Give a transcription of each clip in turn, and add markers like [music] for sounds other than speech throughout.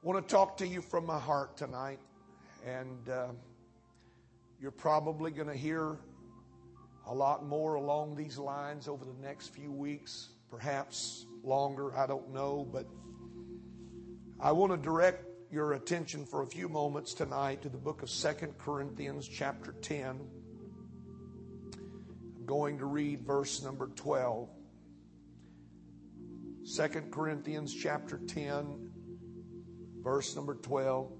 Want to talk to you from my heart tonight, and uh, you're probably going to hear a lot more along these lines over the next few weeks, perhaps longer, I don't know, but I want to direct your attention for a few moments tonight to the book of Second Corinthians, chapter 10. I'm going to read verse number 12. 2 Corinthians, chapter 10 verse number 12.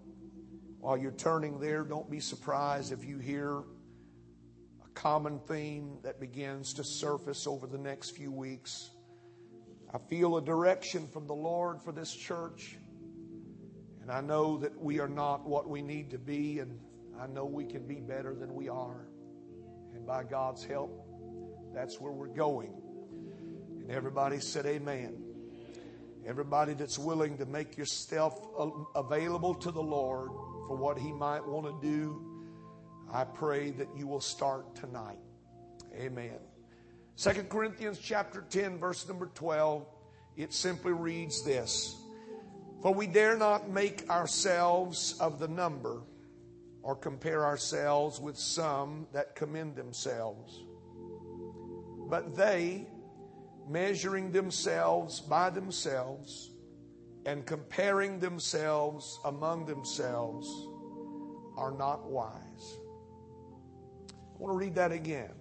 While you're turning there, don't be surprised if you hear a common theme that begins to surface over the next few weeks. I feel a direction from the Lord for this church, and I know that we are not what we need to be, and I know we can be better than we are. And by God's help, that's where we're going. And everybody said, Amen. Everybody that's willing to make yourself available to the Lord for what He might want to do, I pray that you will start tonight. Amen. Second Corinthians chapter 10, verse number 12, it simply reads this For we dare not make ourselves of the number or compare ourselves with some that commend themselves. But they, measuring themselves by themselves and comparing themselves among themselves are not wise. I want to read that again.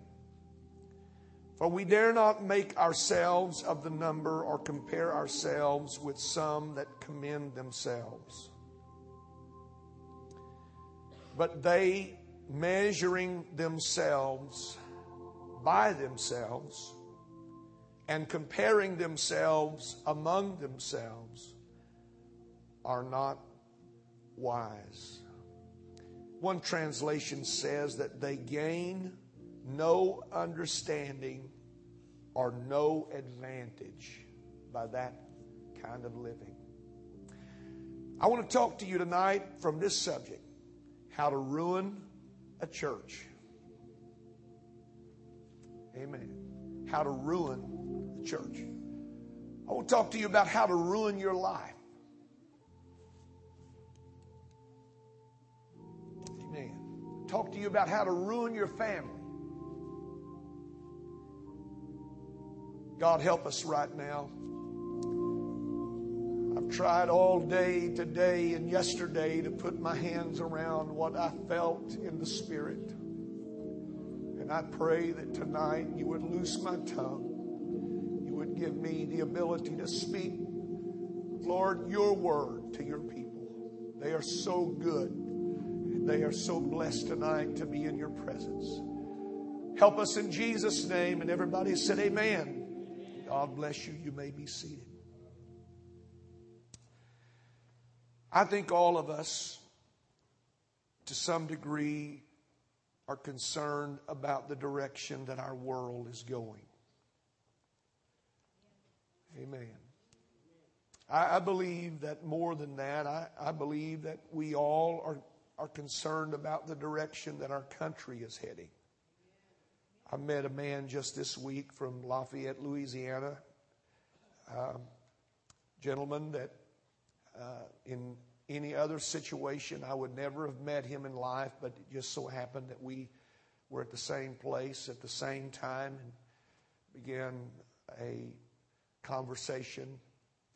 For we dare not make ourselves of the number or compare ourselves with some that commend themselves. But they, measuring themselves by themselves, and comparing themselves among themselves are not wise. One translation says that they gain no understanding or no advantage by that kind of living. I want to talk to you tonight from this subject how to ruin a church. Amen. How to ruin church. I to talk to you about how to ruin your life. Amen. Talk to you about how to ruin your family. God help us right now. I've tried all day today and yesterday to put my hands around what I felt in the Spirit. And I pray that tonight you would loose my tongue give me the ability to speak, Lord, your word to your people. They are so good. They are so blessed tonight to be in your presence. Help us in Jesus' name. And everybody said, Amen. God bless you. You may be seated. I think all of us, to some degree, are concerned about the direction that our world is going. Amen. I, I believe that more than that, I, I believe that we all are, are concerned about the direction that our country is heading. I met a man just this week from Lafayette, Louisiana, um, gentleman that uh, in any other situation I would never have met him in life, but it just so happened that we were at the same place at the same time and began a conversation.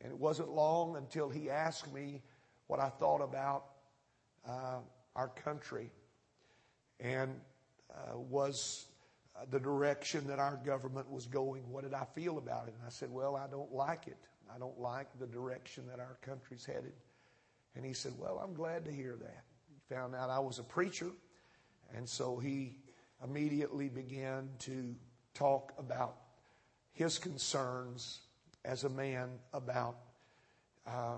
And it wasn't long until he asked me what I thought about uh, our country and uh, was the direction that our government was going. What did I feel about it? And I said, Well, I don't like it. I don't like the direction that our country's headed. And he said, Well, I'm glad to hear that. He found out I was a preacher, and so he immediately began to talk about his concerns as a man about uh,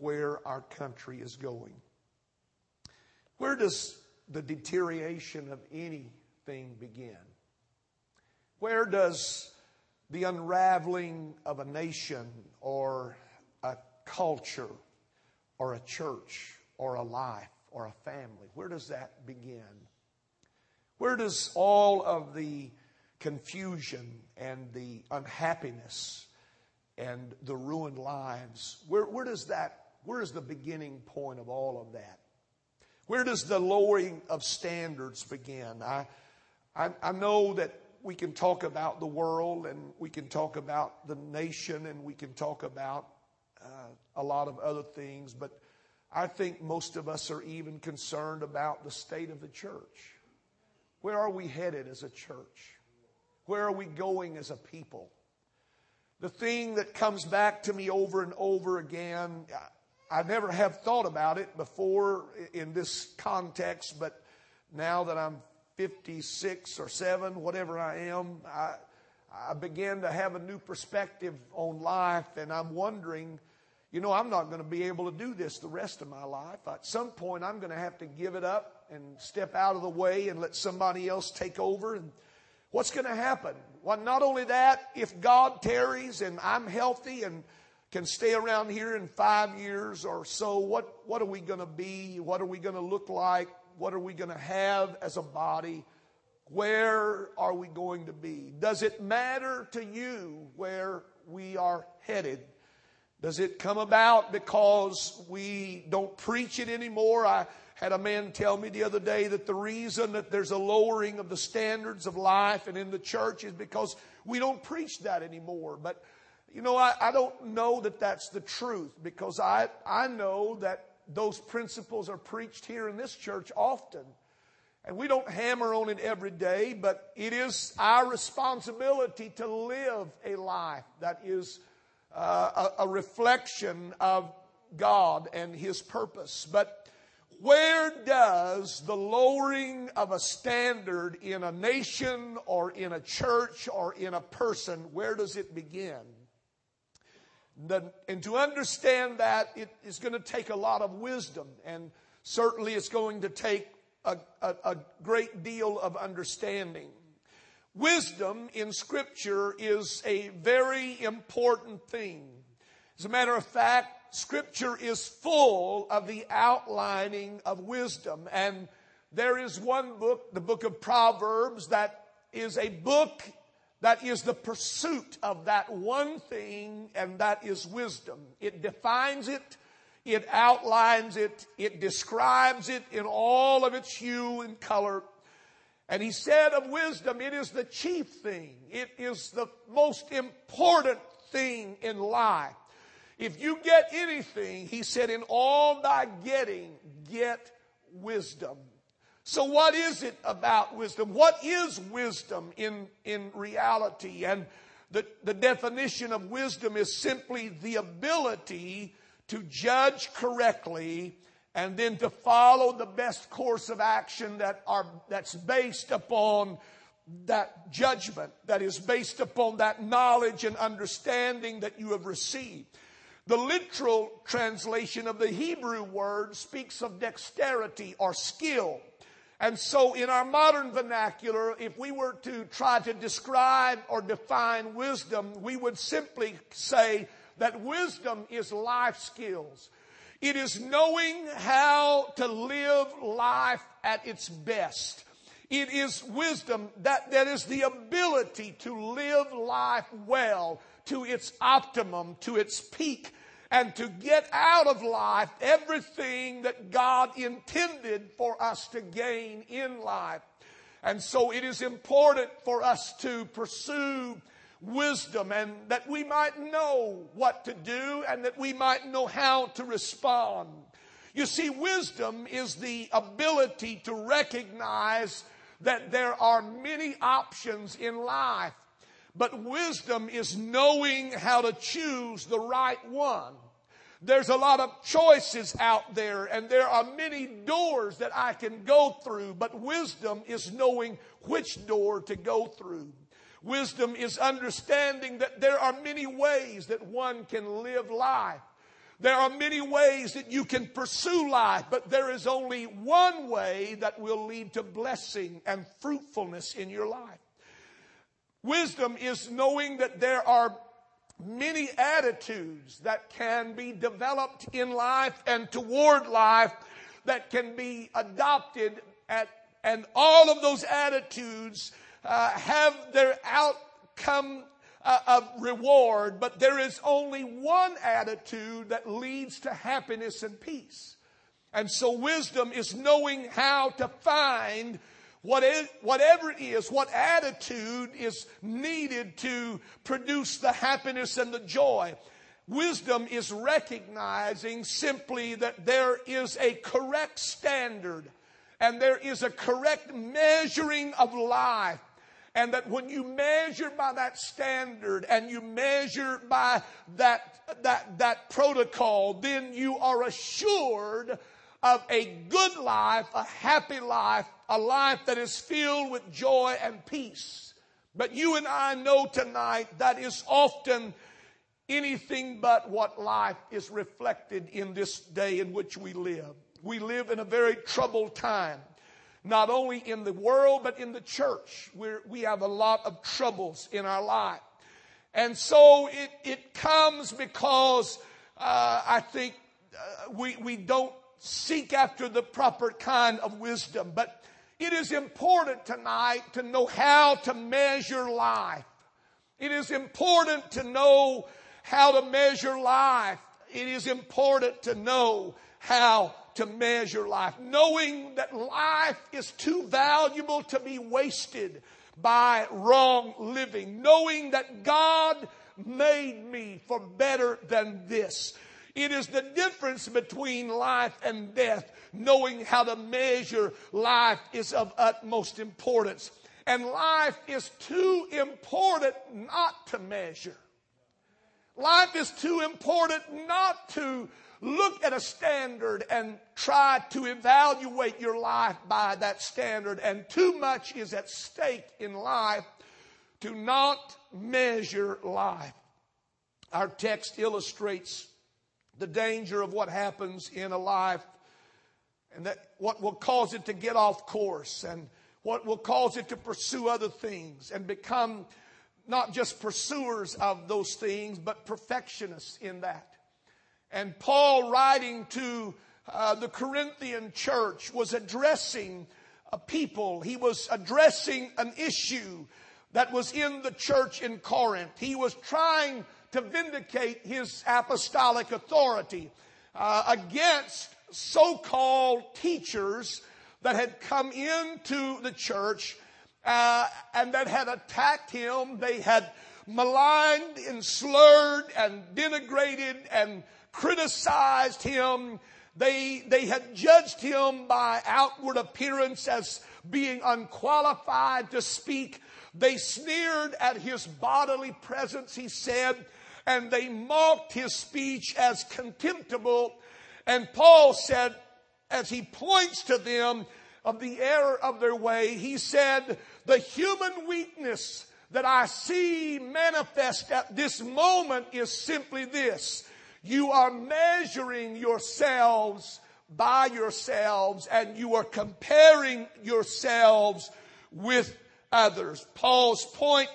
where our country is going. Where does the deterioration of anything begin? Where does the unraveling of a nation or a culture or a church or a life or a family, where does that begin? Where does all of the confusion and the unhappiness and the ruined lives. Where, where, does that, Where is the beginning point of all of that? Where does the lowering of standards begin? I, I, I know that we can talk about the world and we can talk about the nation and we can talk about uh, a lot of other things, but I think most of us are even concerned about the state of the church. Where are we headed as a church? Where are we going as a people? The thing that comes back to me over and over again, I never have thought about it before in this context, but now that I'm 56 or 7, whatever I am, I, I began to have a new perspective on life, and I'm wondering, you know, I'm not going to be able to do this the rest of my life. At some point, I'm going to have to give it up and step out of the way and let somebody else take over. And what's going to happen? Well, not only that, if God tarries and I'm healthy and can stay around here in five years or so, what, what are we going to be? What are we going to look like? What are we going to have as a body? Where are we going to be? Does it matter to you where we are headed? Does it come about because we don't preach it anymore? I had a man tell me the other day that the reason that there's a lowering of the standards of life and in the church is because we don't preach that anymore. But, you know, I, I don't know that that's the truth because I, I know that those principles are preached here in this church often. And we don't hammer on it every day, but it is our responsibility to live a life that is uh, a, a reflection of God and His purpose. But where does the lowering of a standard in a nation or in a church or in a person, where does it begin? The, and to understand that, it is going to take a lot of wisdom, and certainly it's going to take a, a, a great deal of understanding. Wisdom in Scripture is a very important thing. As a matter of fact, Scripture is full of the outlining of wisdom. And there is one book, the book of Proverbs, that is a book that is the pursuit of that one thing, and that is wisdom. It defines it, it outlines it, it describes it in all of its hue and color. And he said of wisdom, it is the chief thing. It is the most important thing in life. If you get anything, he said, in all thy getting, get wisdom. So what is it about wisdom? What is wisdom in, in reality? And the, the definition of wisdom is simply the ability to judge correctly and then to follow the best course of action that are, that's based upon that judgment, that is based upon that knowledge and understanding that you have received. The literal translation of the Hebrew word speaks of dexterity or skill. And so in our modern vernacular, if we were to try to describe or define wisdom, we would simply say that wisdom is life skills. It is knowing how to live life at its best. It is wisdom that, that is the ability to live life well to its optimum, to its peak, and to get out of life everything that God intended for us to gain in life. And so it is important for us to pursue wisdom and that we might know what to do and that we might know how to respond. You see, wisdom is the ability to recognize that there are many options in life but wisdom is knowing how to choose the right one. There's a lot of choices out there and there are many doors that I can go through, but wisdom is knowing which door to go through. Wisdom is understanding that there are many ways that one can live life. There are many ways that you can pursue life, but there is only one way that will lead to blessing and fruitfulness in your life. Wisdom is knowing that there are many attitudes that can be developed in life and toward life that can be adopted at, and all of those attitudes uh, have their outcome uh, of reward, but there is only one attitude that leads to happiness and peace. And so wisdom is knowing how to find what is, whatever it is, what attitude is needed to produce the happiness and the joy. Wisdom is recognizing simply that there is a correct standard and there is a correct measuring of life. And that when you measure by that standard and you measure by that, that, that protocol, then you are assured of a good life, a happy life, a life that is filled with joy and peace. But you and I know tonight that is often anything but what life is reflected in this day in which we live. We live in a very troubled time, not only in the world, but in the church, where we have a lot of troubles in our life. And so it, it comes because uh, I think uh, we, we don't seek after the proper kind of wisdom. But it is important tonight to know how to measure life. It is important to know how to measure life. It is important to know how to measure life. Knowing that life is too valuable to be wasted by wrong living. Knowing that God made me for better than this. It is the difference between life and death. Knowing how to measure life is of utmost importance. And life is too important not to measure. Life is too important not to look at a standard and try to evaluate your life by that standard. And too much is at stake in life to not measure life. Our text illustrates the danger of what happens in a life and that what will cause it to get off course and what will cause it to pursue other things and become not just pursuers of those things, but perfectionists in that. And Paul, writing to uh, the Corinthian church, was addressing a people. He was addressing an issue that was in the church in Corinth. He was trying to vindicate his apostolic authority uh, against so-called teachers that had come into the church uh, and that had attacked him. They had maligned and slurred and denigrated and criticized him. They, they had judged him by outward appearance as being unqualified to speak. They sneered at his bodily presence, he said, and they mocked his speech as contemptible. And Paul said, as he points to them of the error of their way, he said, the human weakness that I see manifest at this moment is simply this. You are measuring yourselves by yourselves and you are comparing yourselves with others. Paul's point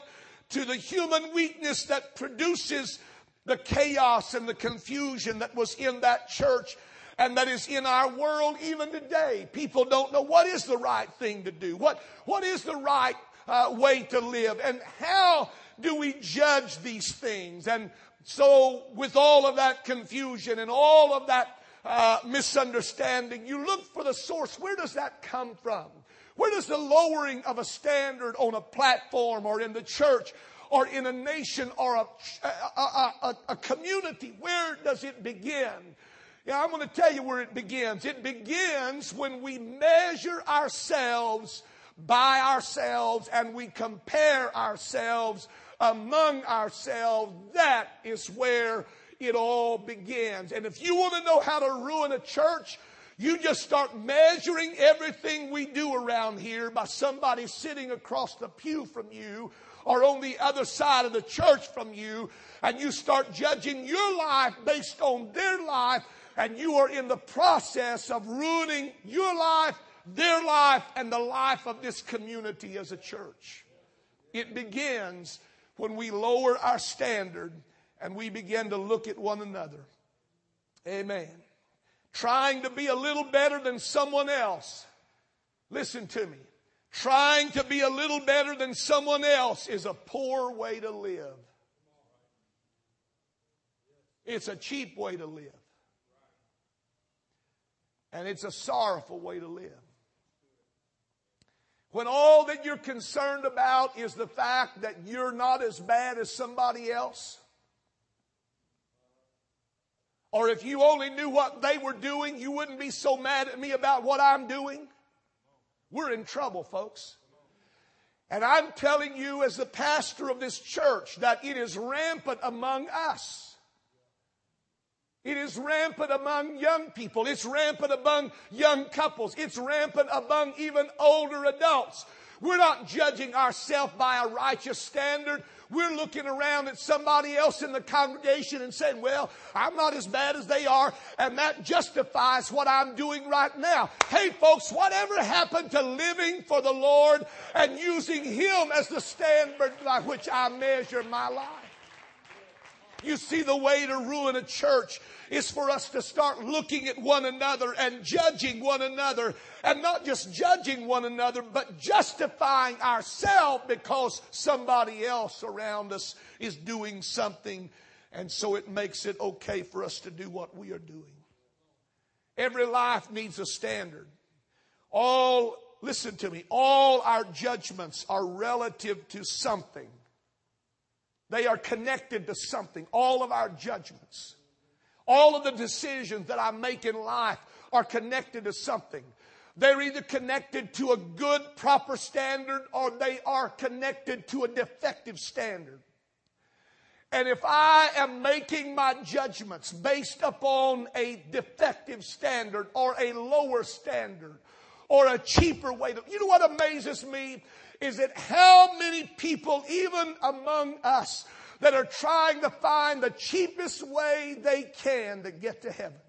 to the human weakness that produces the chaos and the confusion that was in that church and that is in our world even today. People don't know what is the right thing to do. What, what is the right uh, way to live? And how do we judge these things? And so with all of that confusion and all of that uh, misunderstanding, you look for the source. Where does that come from? Where does the lowering of a standard on a platform or in the church or in a nation or a, a, a, a community, where does it begin? Yeah, I'm going to tell you where it begins. It begins when we measure ourselves by ourselves and we compare ourselves among ourselves. That is where it all begins. And if you want to know how to ruin a church, you just start measuring everything we do around here by somebody sitting across the pew from you or on the other side of the church from you, and you start judging your life based on their life, and you are in the process of ruining your life, their life, and the life of this community as a church. It begins when we lower our standard and we begin to look at one another. Amen trying to be a little better than someone else. Listen to me. Trying to be a little better than someone else is a poor way to live. It's a cheap way to live. And it's a sorrowful way to live. When all that you're concerned about is the fact that you're not as bad as somebody else, or if you only knew what they were doing, you wouldn't be so mad at me about what I'm doing. We're in trouble, folks. And I'm telling you, as the pastor of this church, that it is rampant among us. It is rampant among young people. It's rampant among young couples. It's rampant among even older adults. We're not judging ourselves by a righteous standard. We're looking around at somebody else in the congregation and saying, well, I'm not as bad as they are, and that justifies what I'm doing right now. Hey folks, whatever happened to living for the Lord and using Him as the standard by which I measure my life? You see, the way to ruin a church is for us to start looking at one another and judging one another and not just judging one another, but justifying ourselves because somebody else around us is doing something. And so it makes it okay for us to do what we are doing. Every life needs a standard. All, listen to me, all our judgments are relative to something. They are connected to something. All of our judgments. All of the decisions that I make in life are connected to something. They're either connected to a good, proper standard or they are connected to a defective standard. And if I am making my judgments based upon a defective standard or a lower standard or a cheaper way to, you know what amazes me is that how many people, even among us, that are trying to find the cheapest way they can to get to heaven.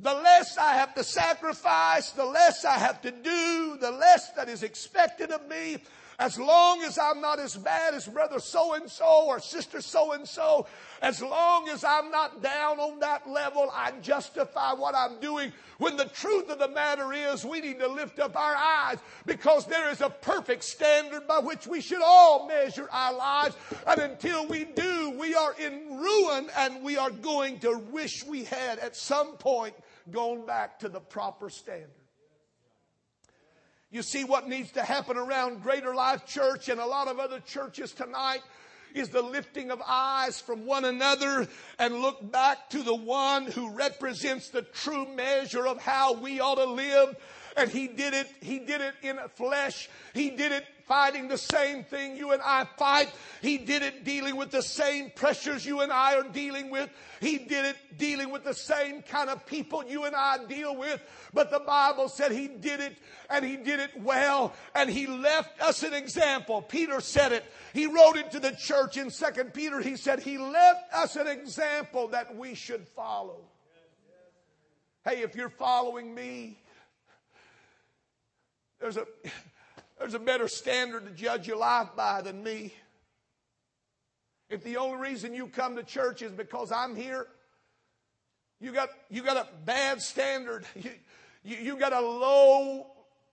The less I have to sacrifice, the less I have to do, the less that is expected of me, as long as I'm not as bad as brother so and so or sister so and so, as long as I'm not down on that level, I justify what I'm doing. When the truth of the matter is, we need to lift up our eyes because there is a perfect standard by which we should all measure our lives. And until we do, we are in ruin and we are going to wish we had at some point gone back to the proper standard. You see what needs to happen around Greater Life Church and a lot of other churches tonight is the lifting of eyes from one another and look back to the one who represents the true measure of how we ought to live. And he did it, he did it in flesh. He did it fighting the same thing you and I fight. He did it dealing with the same pressures you and I are dealing with. He did it dealing with the same kind of people you and I deal with. But the Bible said he did it and he did it well and he left us an example. Peter said it. He wrote it to the church in Second Peter. He said he left us an example that we should follow. Hey, if you're following me, there's a there's a better standard to judge your life by than me. If the only reason you come to church is because I'm here, you got, you got a bad standard. [laughs] You, you, you got a low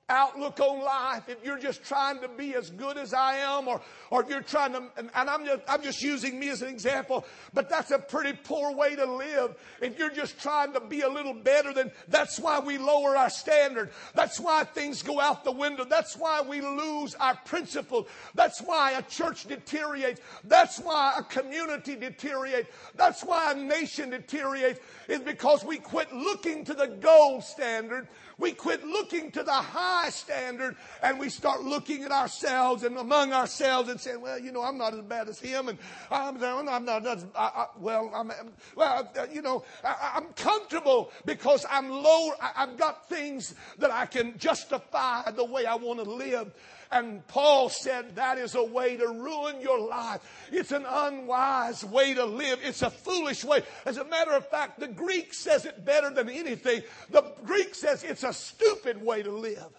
outlook on life, if you're just trying to be as good as I am, or, or if you're trying to, and, I'm just, I'm just using me as an example, but that's a pretty poor way to live. If you're just trying to be a little better, then that's why we lower our standard. That's why things go out the window. That's why we lose our principles. That's why a church deteriorates. That's why a community deteriorates. That's why a nation deteriorates, is because we quit looking to the gold standard we quit looking to the high standard and we start looking at ourselves and among ourselves and saying, well, you know, I'm not as bad as him and I'm, I'm not, as, I, I, well, I'm, well, uh, you know, I, am comfortable because I'm low. I've got things that I can justify the way I want to live. And Paul said that is a way to ruin your life. It's an unwise way to live. It's a foolish way. As a matter of fact, the Greek says it better than anything. The Greek says it's a stupid way to live.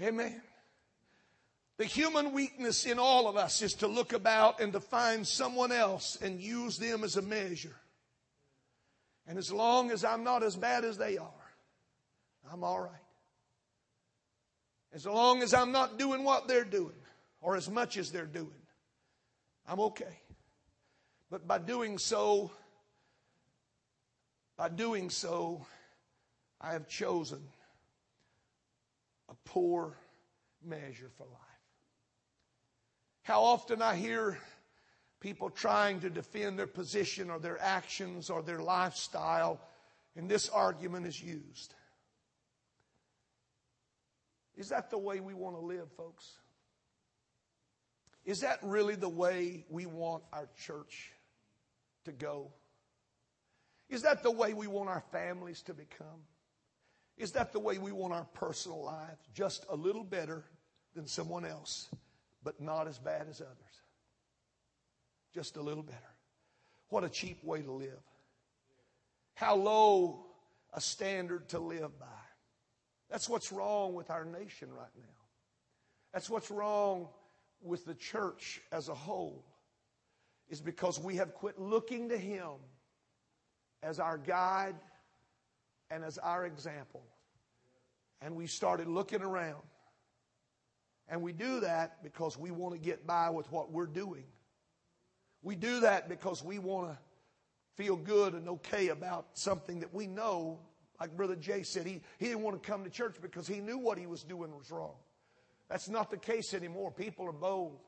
Amen. The human weakness in all of us is to look about and to find someone else and use them as a measure. And as long as I'm not as bad as they are, I'm all right. As long as I'm not doing what they're doing, or as much as they're doing, I'm okay. But by doing so, by doing so, I have chosen a poor measure for life. How often I hear people trying to defend their position or their actions or their lifestyle, and this argument is used. Is that the way we want to live, folks? Is that really the way we want our church to go? Is that the way we want our families to become? Is that the way we want our personal life? Just a little better than someone else, but not as bad as others. Just a little better. What a cheap way to live. How low a standard to live by. That's what's wrong with our nation right now. That's what's wrong with the church as a whole, is because we have quit looking to Him as our guide and as our example. And we started looking around. And we do that because we want to get by with what we're doing. We do that because we want to feel good and okay about something that we know. Like Brother Jay said, he, he didn't want to come to church because he knew what he was doing was wrong. That's not the case anymore. People are bold.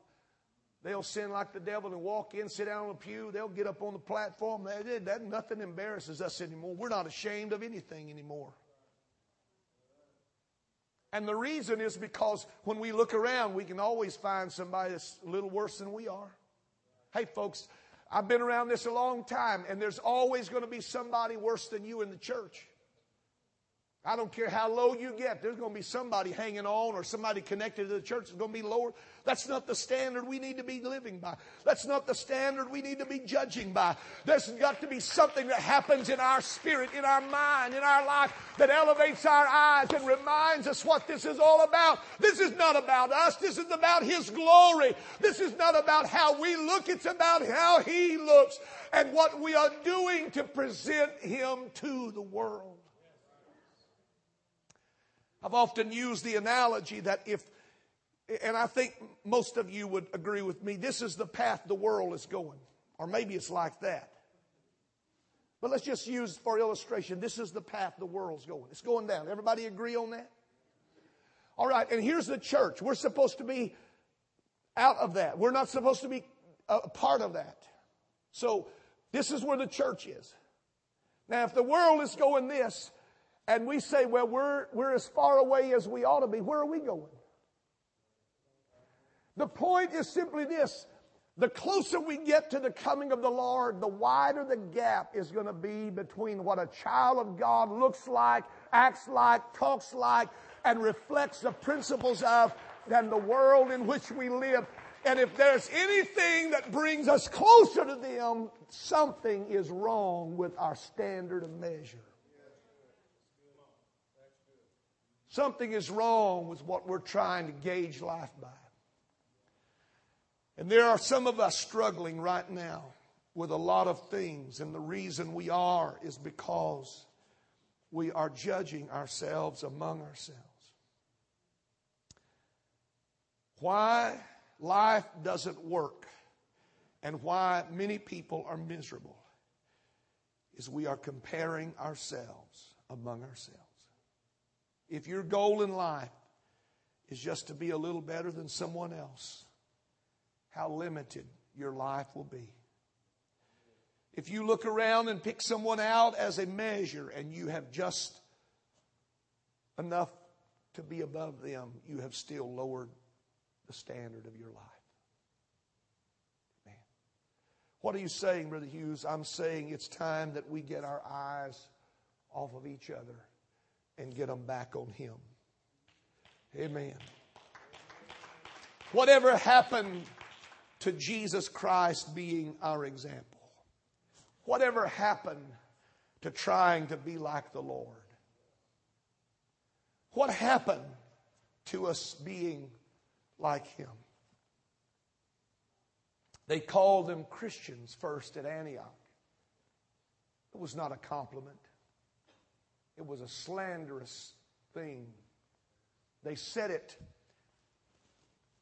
They'll sin like the devil and walk in, sit down on the pew. They'll get up on the platform. That, that, nothing embarrasses us anymore. We're not ashamed of anything anymore. And the reason is because when we look around, we can always find somebody that's a little worse than we are. Hey, folks, I've been around this a long time, and there's always going to be somebody worse than you in the church. I don't care how low you get, there's going to be somebody hanging on or somebody connected to the church that's going to be lower. That's not the standard we need to be living by. That's not the standard we need to be judging by. There's got to be something that happens in our spirit, in our mind, in our life that elevates our eyes and reminds us what this is all about. This is not about us. This is about His glory. This is not about how we look. It's about how He looks and what we are doing to present Him to the world. I've often used the analogy that if, and I think most of you would agree with me, this is the path the world is going. Or maybe it's like that. But let's just use for illustration, this is the path the world's going. It's going down. Everybody agree on that? All right, and here's the church. We're supposed to be out of that. We're not supposed to be a part of that. So this is where the church is. Now, if the world is going this, and we say, well, we're, we're as far away as we ought to be, where are we going? The point is simply this. The closer we get to the coming of the Lord, the wider the gap is going to be between what a child of God looks like, acts like, talks like, and reflects the principles of than the world in which we live. And if there's anything that brings us closer to them, something is wrong with our standard of measure. Something is wrong with what we're trying to gauge life by. And there are some of us struggling right now with a lot of things. And the reason we are is because we are judging ourselves among ourselves. Why life doesn't work and why many people are miserable is we are comparing ourselves among ourselves. If your goal in life is just to be a little better than someone else, how limited your life will be. If you look around and pick someone out as a measure and you have just enough to be above them, you have still lowered the standard of your life. Man. What are you saying, Brother Hughes? I'm saying it's time that we get our eyes off of each other and get them back on Him. Amen. Whatever happened to Jesus Christ being our example? Whatever happened to trying to be like the Lord? What happened to us being like Him? They called them Christians first at Antioch. It was not a compliment. It was a slanderous thing They said it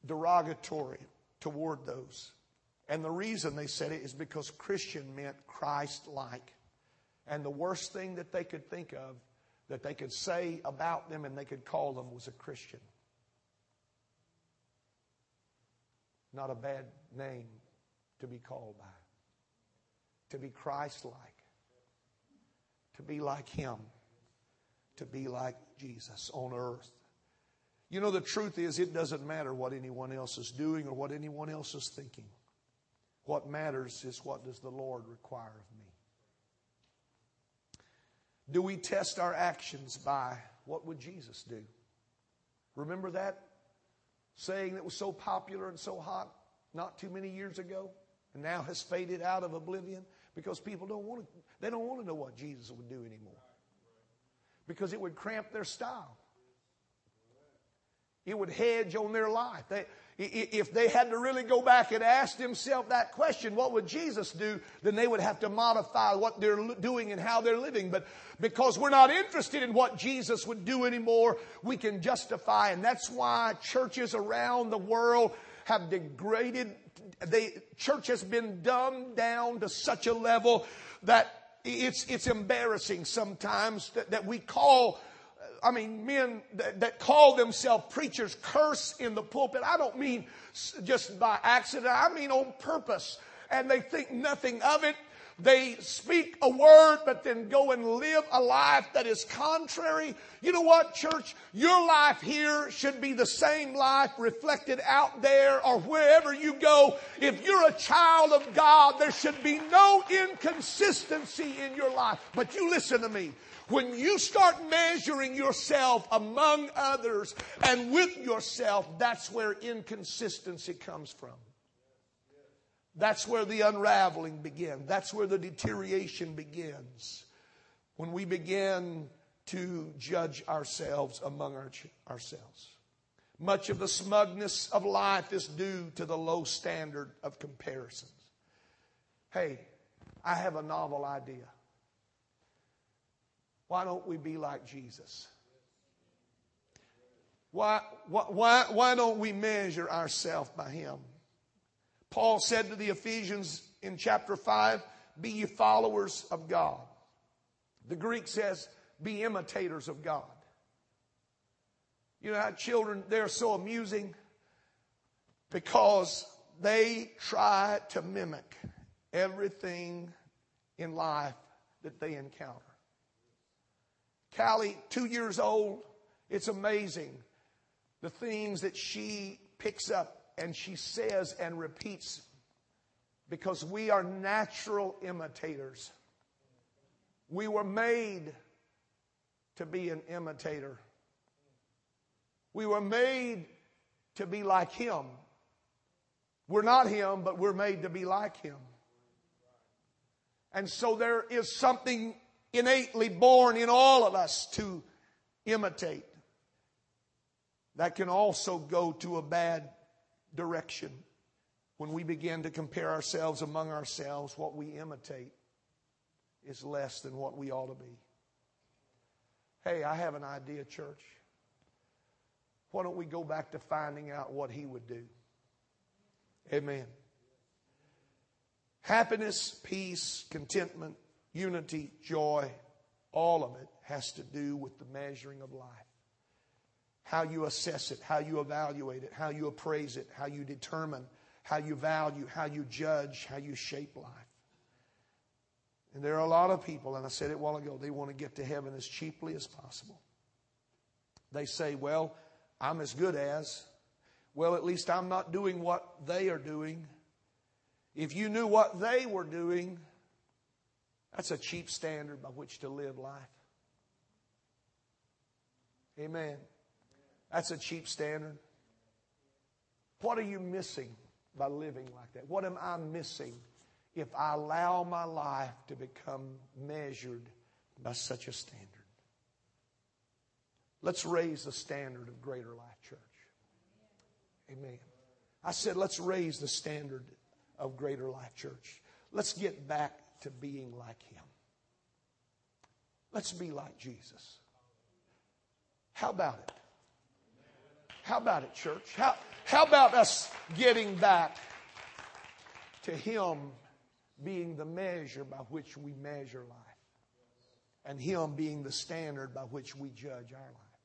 derogatory toward those. And the reason they said it is because Christian meant Christ like. And the worst thing that they could think of that they could say about them and they could call them was a Christian. Not a bad name to be called by. To be Christ like. To be like Him. To be like Jesus on earth. You know, the truth is, it doesn't matter what anyone else is doing or what anyone else is thinking. What matters is what does the Lord require of me? Do we test our actions by what would Jesus do? Remember that saying that was so popular and so hot not too many years ago and now has faded out of oblivion because people don't want to they don't want to know what Jesus would do anymore. Because it would cramp their style. It would hedge on their life. They, if they had to really go back and ask themselves that question, what would Jesus do? Then they would have to modify what they're doing and how they're living. But because we're not interested in what Jesus would do anymore, we can justify. And that's why churches around the world have degraded. They, church has been dumbed down to such a level that it's, it's embarrassing sometimes that, that we call I mean, men that, that, call themselves preachers curse in the pulpit. I don't mean just by accident. I mean on purpose. And they think nothing of it. They speak a word, but then go and live a life that is contrary. You know what, church? Your life here should be the same life reflected out there or wherever you go. If you're a child of God, there should be no inconsistency in your life. But you listen to me. When you start measuring yourself among others and with yourself, that's where inconsistency comes from. That's where the unraveling begins. That's where the deterioration begins. When we begin to judge ourselves among our, ourselves. Much of the smugness of life is due to the low standard of comparisons. Hey, I have a novel idea. Why don't we be like Jesus? Why, why, why don't we measure ourselves by him? Paul said to the Ephesians in chapter 5, be ye followers of God. The Greek says, be imitators of God. You know how children, they're so amusing because they try to mimic everything in life that they encounter. Callie, two years old, it's amazing the things that she picks up and she says and repeats because we are natural imitators. We were made to be an imitator. We were made to be like Him. We're not Him, but we're made to be like Him. And so there is something innately born in all of us to imitate. That can also go to a bad direction when we begin to compare ourselves among ourselves. What we imitate is less than what we ought to be. Hey, I have an idea, church. Why don't we go back to finding out what he would do? Amen. Happiness, peace, contentment, unity, joy, all of it has to do with the measuring of life. How you assess it, how you evaluate it, how you appraise it, how you determine, how you value, how you judge, how you shape life. And there are a lot of people, and I said it a while ago, they want to get to heaven as cheaply as possible. They say, well, I'm as good as. Well, at least I'm not doing what they are doing. If you knew what they were doing, that's a cheap standard by which to live life. Amen. That's a cheap standard. What are you missing by living like that? What am I missing if I allow my life to become measured by such a standard? Let's raise the standard of Greater Life Church. Amen. I said, let's raise the standard of Greater Life Church. Let's get back to being like Him. Let's be like Jesus. How about it? How about it, church? How, how about us getting back to Him being the measure by which we measure life? And Him being the standard by which we judge our life.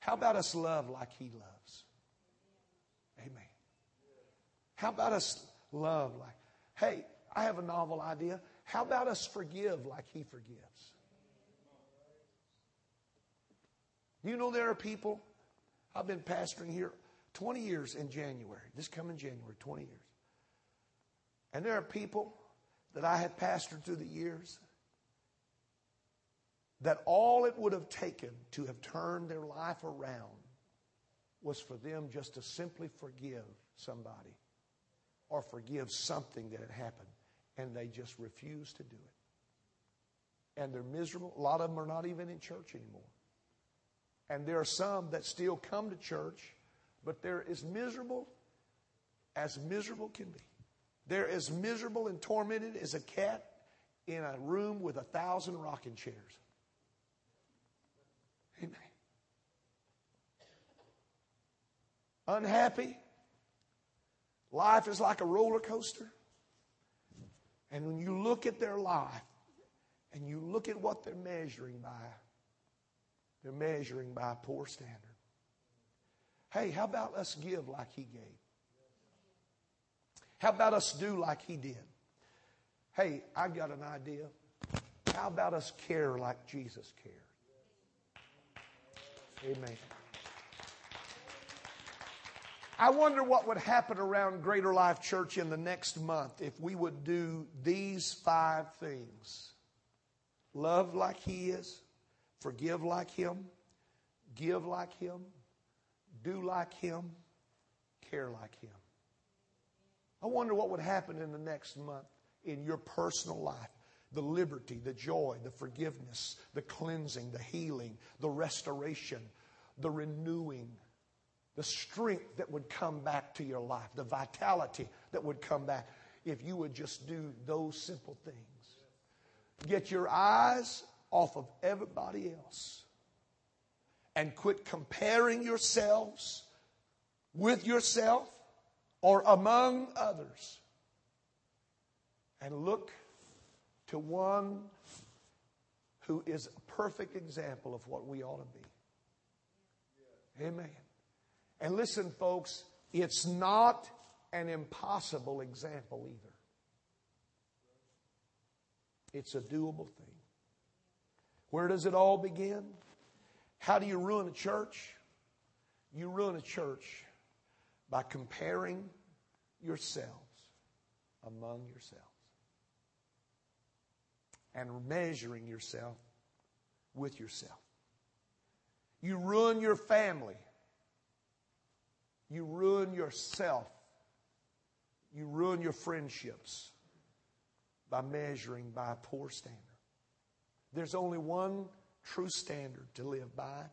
How about us love like He loves? Amen. How about us love like, hey, I have a novel idea. How about us forgive like He forgives? You know, there are people, I've been pastoring here 20 years in January, this coming January, 20 years. And there are people that I have pastored through the years that all it would have taken to have turned their life around was for them just to simply forgive somebody or forgive something that had happened. And they just refuse to do it. And they're miserable. A lot of them are not even in church anymore. And there are some that still come to church, but they're as miserable as miserable can be. They're as miserable and tormented as a cat in a room with a thousand rocking chairs. Amen. Unhappy. Life is like a roller coaster. And when you look at their life and you look at what they're measuring by, they're measuring by a poor standard. Hey, how about us give like he gave? How about us do like he did? Hey, I got an idea. How about us care like Jesus cared? Amen. I wonder what would happen around Greater Life Church in the next month if we would do these five things love like He is, forgive like Him, give like Him, do like Him, care like Him. I wonder what would happen in the next month in your personal life. The liberty, the joy, the forgiveness, the cleansing, the healing, the restoration, the renewing, the strength that would come back to your life, the vitality that would come back if you would just do those simple things. Get your eyes off of everybody else and quit comparing yourselves with yourself or among others and look to one who is a perfect example of what we ought to be. Amen. And listen, folks, it's not an impossible example either. It's a doable thing. Where does it all begin? How do you ruin a church? You ruin a church by comparing yourselves among yourselves and measuring yourself with yourself. You ruin your family. You ruin yourself. You ruin your friendships by measuring by a poor standard. There's only one true standard to live by,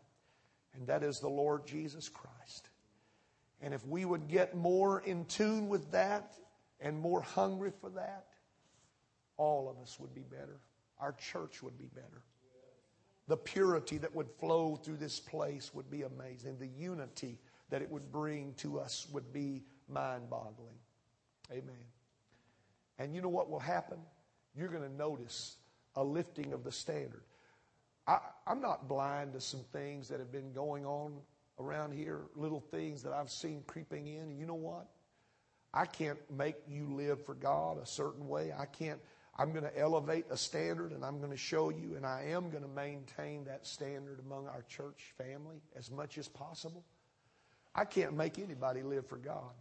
and that is the Lord Jesus Christ. And if we would get more in tune with that and more hungry for that, all of us would be better. Our church would be better. The purity that would flow through this place would be amazing. The unity that it would bring to us would be mind boggling. Amen. And you know what will happen? You're going to notice a lifting of the standard. I, am not blind to some things that have been going on around here, little things that I've seen creeping in. And you know what? I can't make you live for God a certain way. I can't. I'm going to elevate a standard and I'm going to show you, and I am going to maintain that standard among our church family as much as possible. I can't make anybody live for God.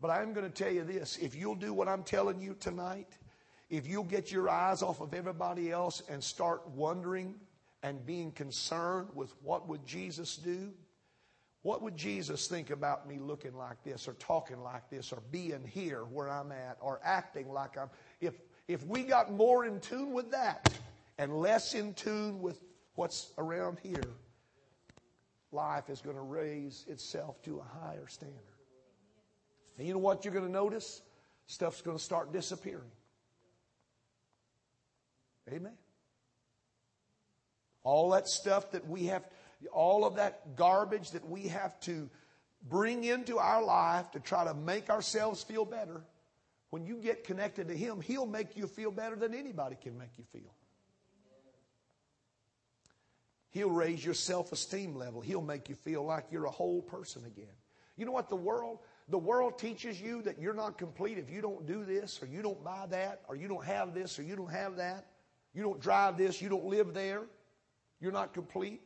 But I'm going to tell you this if you'll do what I'm telling you tonight, if you'll get your eyes off of everybody else and start wondering and being concerned with what would Jesus do, what would Jesus think about me looking like this or talking like this or being here where I'm at or acting like I'm if if we got more in tune with that and less in tune with what's around here, life is going to raise itself to a higher standard. And you know what you're going to notice? Stuff's going to start disappearing. Amen. All that stuff that we have all of that garbage that we have to bring into our life to try to make ourselves feel better, when you get connected to Him, He'll make you feel better than anybody can make you feel. He'll raise your self esteem level. He'll make you feel like you're a whole person again. You know what the world? The world teaches you that you're not complete if you don't do this, or you don't buy that, or you don't have this, or you don't have that. You don't drive this, you don't live there. You're not complete.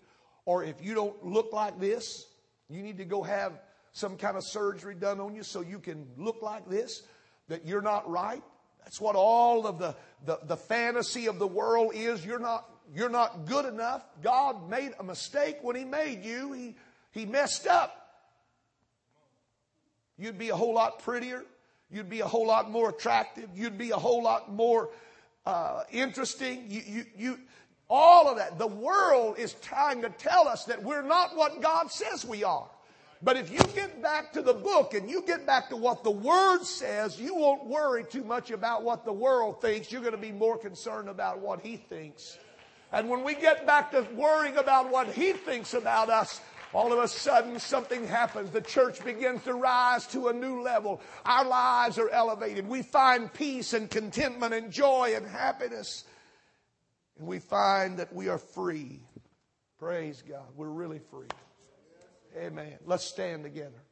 Or if you don't look like this, you need to go have some kind of surgery done on you so you can look like this, that you're not right. That's what all of the, the, the fantasy of the world is. You're not, you're not good enough. God made a mistake when He made you. He, he messed up. You'd be a whole lot prettier. You'd be a whole lot more attractive. You'd be a whole lot more uh, interesting. You, you, you, all of that. The world is trying to tell us that we're not what God says we are. But if you get back to the book and you get back to what the Word says, you won't worry too much about what the world thinks. You're going to be more concerned about what He thinks. And when we get back to worrying about what He thinks about us, all of a sudden something happens. The church begins to rise to a new level. Our lives are elevated. We find peace and contentment and joy and happiness. And we find that we are free. Praise God. We're really free. Amen. Let's stand together.